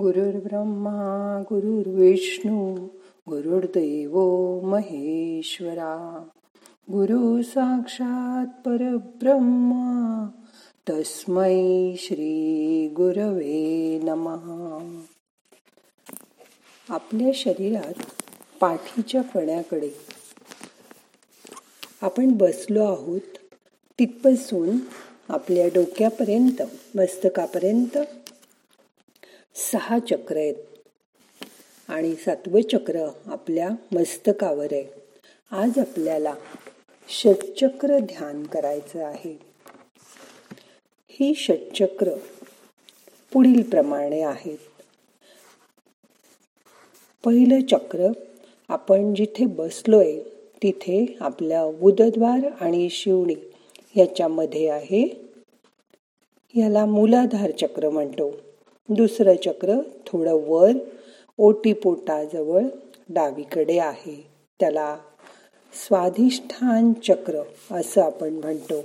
गुरुर्ब्रह्मा गुरुर्विष्णू गुरुर्दैव महेश्वरा. गुरु साक्षात परब्रह्मा तस्मै श्री गुरवे नमः. आपल्या शरीरात पाठीच्या कण्याकडे आपण बसलो आहोत तिथपासून आपल्या डोक्यापर्यंत मस्तकापर्यंत सहा चक्र आहेत. आणि सातवं चक्र आपल्या मस्तकावर आहे. आज आपल्याला षटचक्र ध्यान करायचं आहे. ही षटचक्र पुढील प्रमाणे आहेत. पहिलं चक्र आपण जिथे बसलोय तिथे आपल्या उदद्वार आणि शिवणी याच्यामध्ये आहे. याला मूलाधार चक्र म्हणतो. दुसरं चक्र थोडं वर ओटीपोटाजवळ डावीकडे आहे. त्याला स्वाधिष्ठान चक्र असं आपण म्हणतो.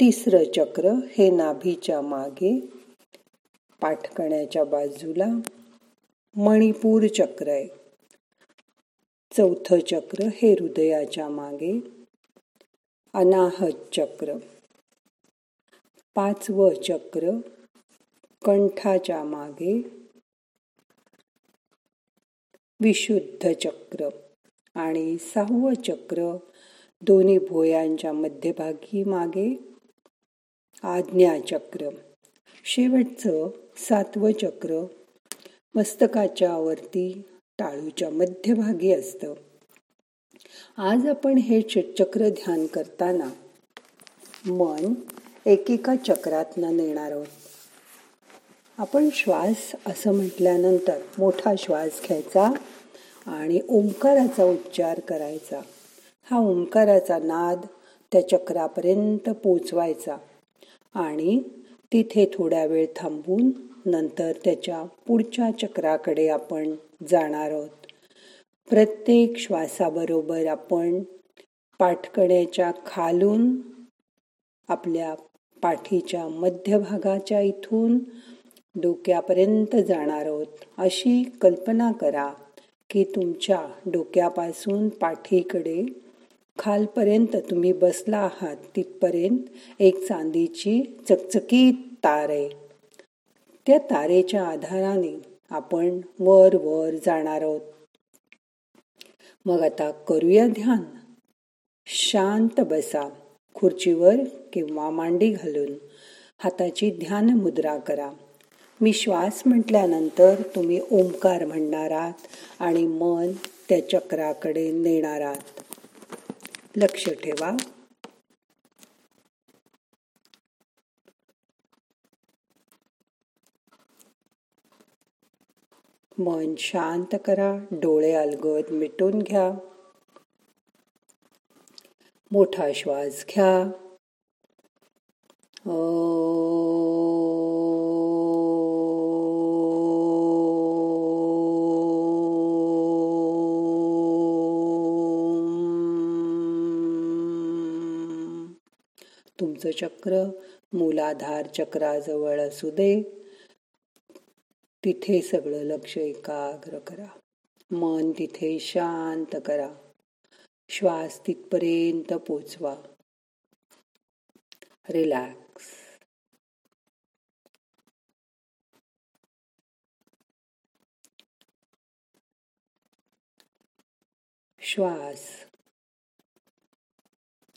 तिसरं चक्र हे नाभीच्या मागे पाठकण्याच्या बाजूला मणिपूर चक्र आहे. चौथं चक्र हे हृदयाच्या मागे अनाहत चक्र. पाचवं चक्र कंठाच्या मागे. विशुद्ध चक्र आणि सहावं चक्र दोन्ही भोयांच्या मध्यभागी मागे. आज्ञा चक्र. शेवटचं सातवं चक्र मस्तकाच्या वरती टाळूच्या मध्यभागी असतं. आज आपण हे चक्र ध्यान करताना मन एकेका चक्रातनं नेणार आहोत. आपण श्वास असं म्हटल्यानंतर मोठा श्वास घ्यायचा आणि ओंकाराचा उच्चार करायचा. हा ओंकाराचा नाद त्या चक्रापर्यंत पोचवायचा आणि तिथे थोड्या वेळ थांबून नंतर त्याच्या पुढच्या चक्राकडे आपण जाणार आहोत. प्रत्येक श्वासाबरोबर आपण पाठकण्याच्या खालून आपल्या पाठीच्या मध्यभागाच्या इथून डोक्यापर्यंत जाणार आहोत. अशी कल्पना करा की तुमच्या डोक्यापासून पाठीकडे खालपर्यंत तुम्ही बसला आहात तिथपर्यंत एक चांदीची चकचकीत तार आहे. त्या तारेच्या आधाराने आपण वर वर जाणार आहोत. मग आता करूया ध्यान. शांत बसा. खुर्चीवर किंवा मांडी घालून हाताची ध्यान मुद्रा करा. मी श्वास म्हटल्यानंतर तुम्ही ओंकार म्हणणार आहात आणि मन त्या चक्राकडे नेणार आहात. लक्ष ठेवा. मन शांत करा डोळे अलगद मिटून घ्या. मोठा श्वास घ्या. तुमचं चक्र मूलाधार चक्राजवळ असू दे. तिथे सगळं लक्ष एकाग्र करा. मन तिथे शांत करा. श्वास तिथपर्यंत पोचवा. रिलॅक्स. श्वास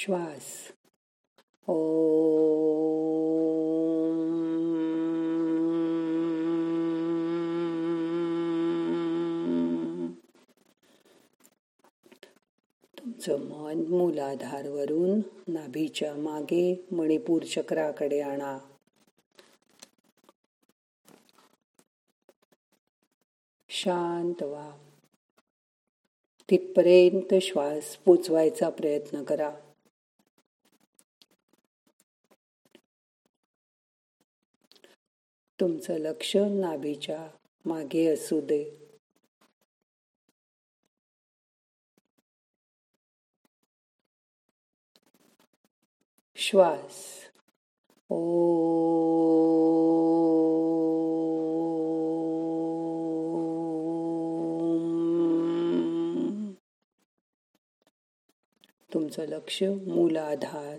श्वास ओ तुमचं मन मूलाधारवरून नाभीच्या मागे मणिपूर चक्राकडे आणा. शांत वा तिथपर्यंत श्वास पोचवायचा प्रयत्न करा. तुमचं लक्ष नाभीच्या मागे असू दे. श्वास. ओ तुमचं लक्ष मूलाधार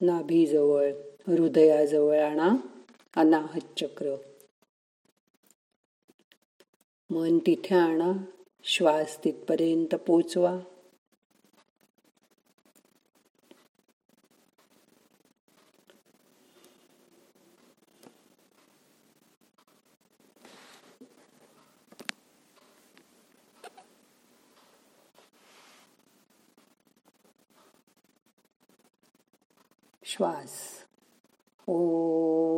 नाभीजवळ हृदयाजवळ आणा. अनाहत चक्र मन तिथे आणा श्वास तिथपर्यंत पोचवा. श्वास. ओ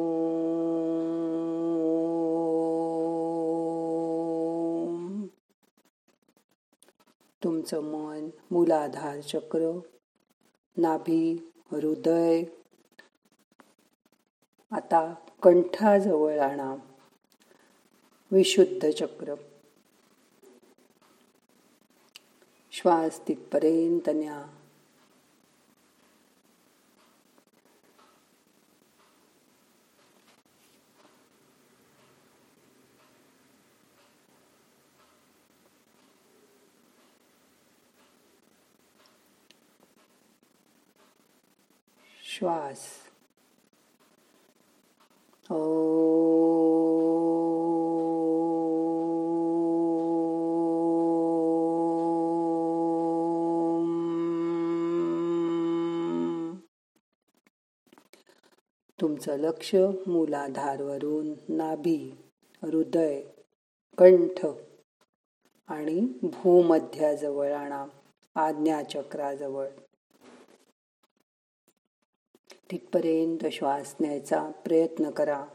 तुमचं मन मूलाधार चक्र नाभी हृदय. आता कंठाजवळ आणा. विशुद्ध चक्र. श्वास तिथपर्यंत न्या. श्वास. ओ तुमचं लक्ष मूलाधारवरून नाभी हृदय कंठ आणि भूमध्याजवळ आणा आज्ञाचक्राजवळ. तिथपर्यंत श्वास न्यायचा प्रयत्न करा.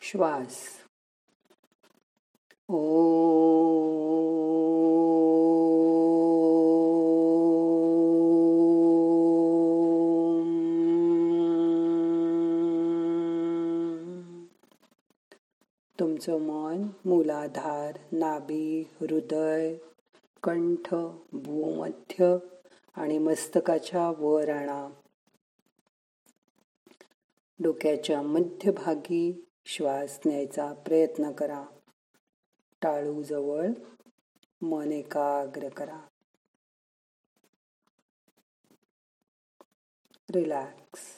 श्वास. ओ तुमचं मन मूलाधार नाभी हृदय कंठ भूमध्य आणि मस्तकाच्या वर आणा डोक्याच्या मध्यभागी श्वास न्यायचा प्रयत्न करा. टाळू जवळ मन एकाग्र करा. रिलॅक्स.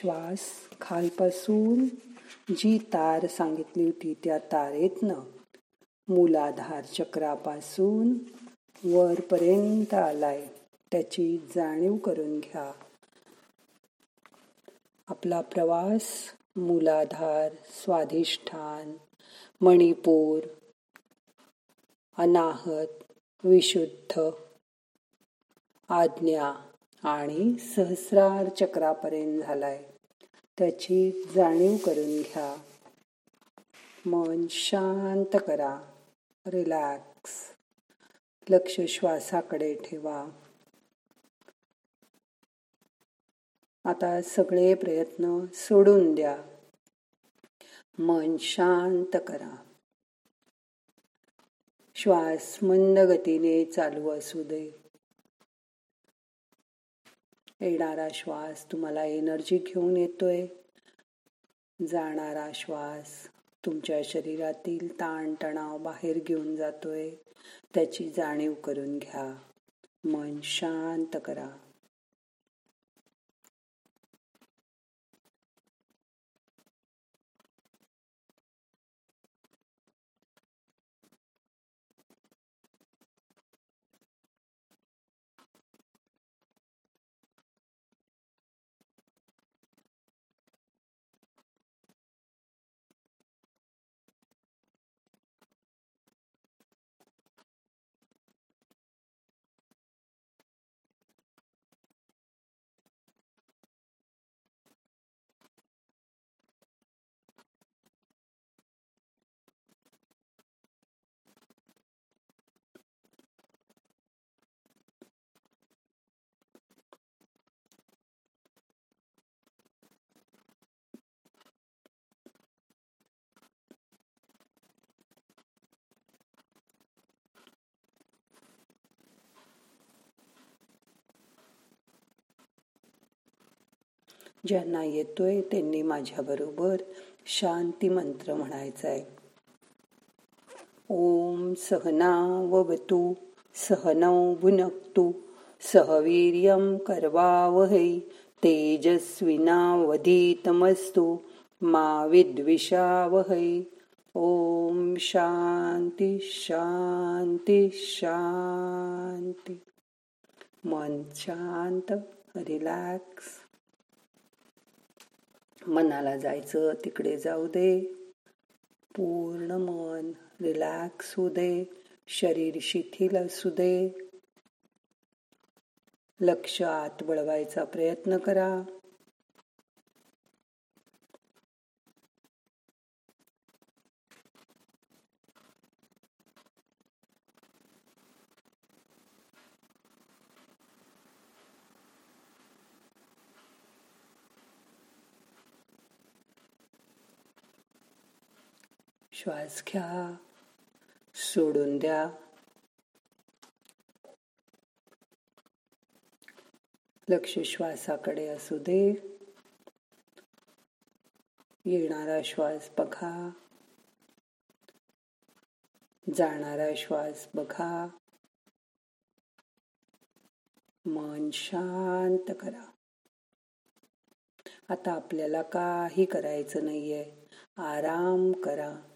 श्वास खालपासून जी तार सांगितली होती त्या तारेतनं मूलाधार चक्रापासून वरपर्यंत आलाय. त्याची जाणीव करून घ्या. आपला प्रवास मूलाधार स्वाधिष्ठान मणिपूर अनाहत विशुद्ध आज्ञा आणि सहस्रार चक्रापर्यंत झालाय. त्याची जाणीव करून घ्या. मन शांत करा. रिलॅक्स. लक्ष श्वासाकडे ठेवा. आता सगळे प्रयत्न सोडून द्या. मन शांत करा. श्वास मंद गतीने चालू असू दे. येणारा श्वास तुम्हाला एनर्जी घेऊन येतोय. जाणारा श्वास तुमच्या शरीरातील ताणतणाव बाहेर घेऊन जातोय. त्याची जाणीव करून घ्या. मन शांत करा. ज्यांना येतोय त्यांनी माझ्याबरोबर शांती मंत्र म्हणायचा आहे ओम सहनावतु सहनौ भुनक्तु सहवीर्यं करवावहै तेजस्विनावधीतमस्तु मा विद्विषावहै. ओम शांती शांती शांती. मन शांत रिलॅक्स. मनाला जायचं तिकडे जाऊ दे. पूर्ण मन रिलॅक्स होऊ दे. शरीर शिथिल असू दे. लक्ष आत वळवायचा प्रयत्न करा. श्वास घ्या सोडून द्या. लक्ष श्वासाकडे असू दे. येणारा श्वास बघा. जाणारा श्वास बघा. मन शांत करा. आता आपल्याला काही करायचं नाहीये. आराम करा.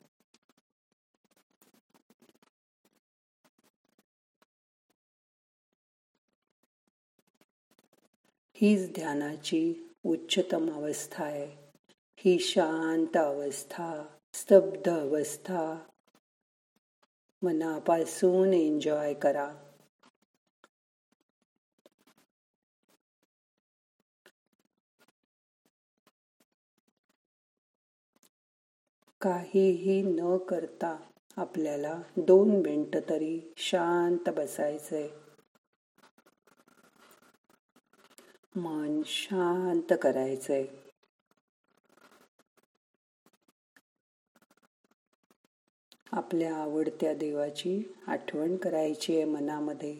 हीच ध्यानाची उच्चतम अवस्था आहे. ही शांत अवस्था स्तब्ध अवस्था. मनापासून एन्जॉय करा. काहीही न करता आपल्याला दोन मिनटं तरी शांत बसायचंय. मन शांत करायचंय. आपल्या आवडत्या देवाची आठवण करायची आहे मनामध्ये.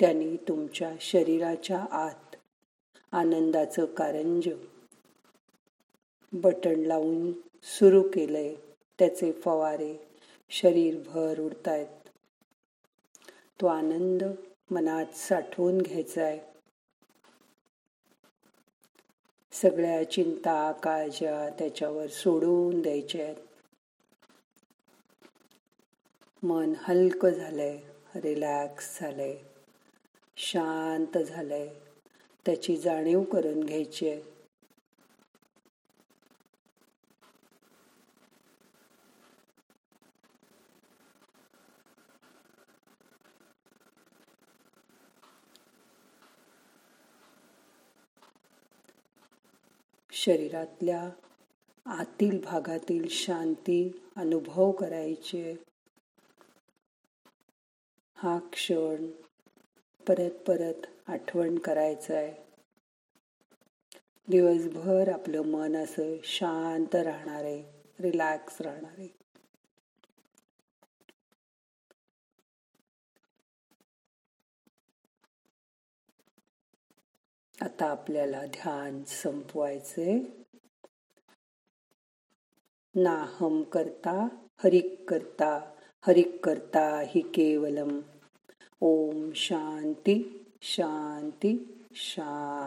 त्यांनी तुमच्या शरीराच्या आत आनंदाचं कारंज बटण लावून सुरू केलंय. त्याचे फवारे शरीरभर उडतायत. तो आनंद मनात साठवून घ्यायचा आहे सगळ्या चिंता काळज्या त्याच्यावर सोडून द्यायच्या आहेत. मन हलकं झालंय रिलॅक्स झालंय शांत झालंय. त्याची जाणीव करून घ्यायची आहे. शरीरातल्या आतील भागातील शांती अनुभव करायचे. हा क्षण परत परत आठवण करायचं आहे दिवसभर आपलं मन असं शांत राहणार आहे रिलॅक्स राहणार. आहे आता आपल्याला ध्यान संपवायचे नाहम करता हरिक करता हरिक करता हि केवलम. ओम शांती शांती शांती.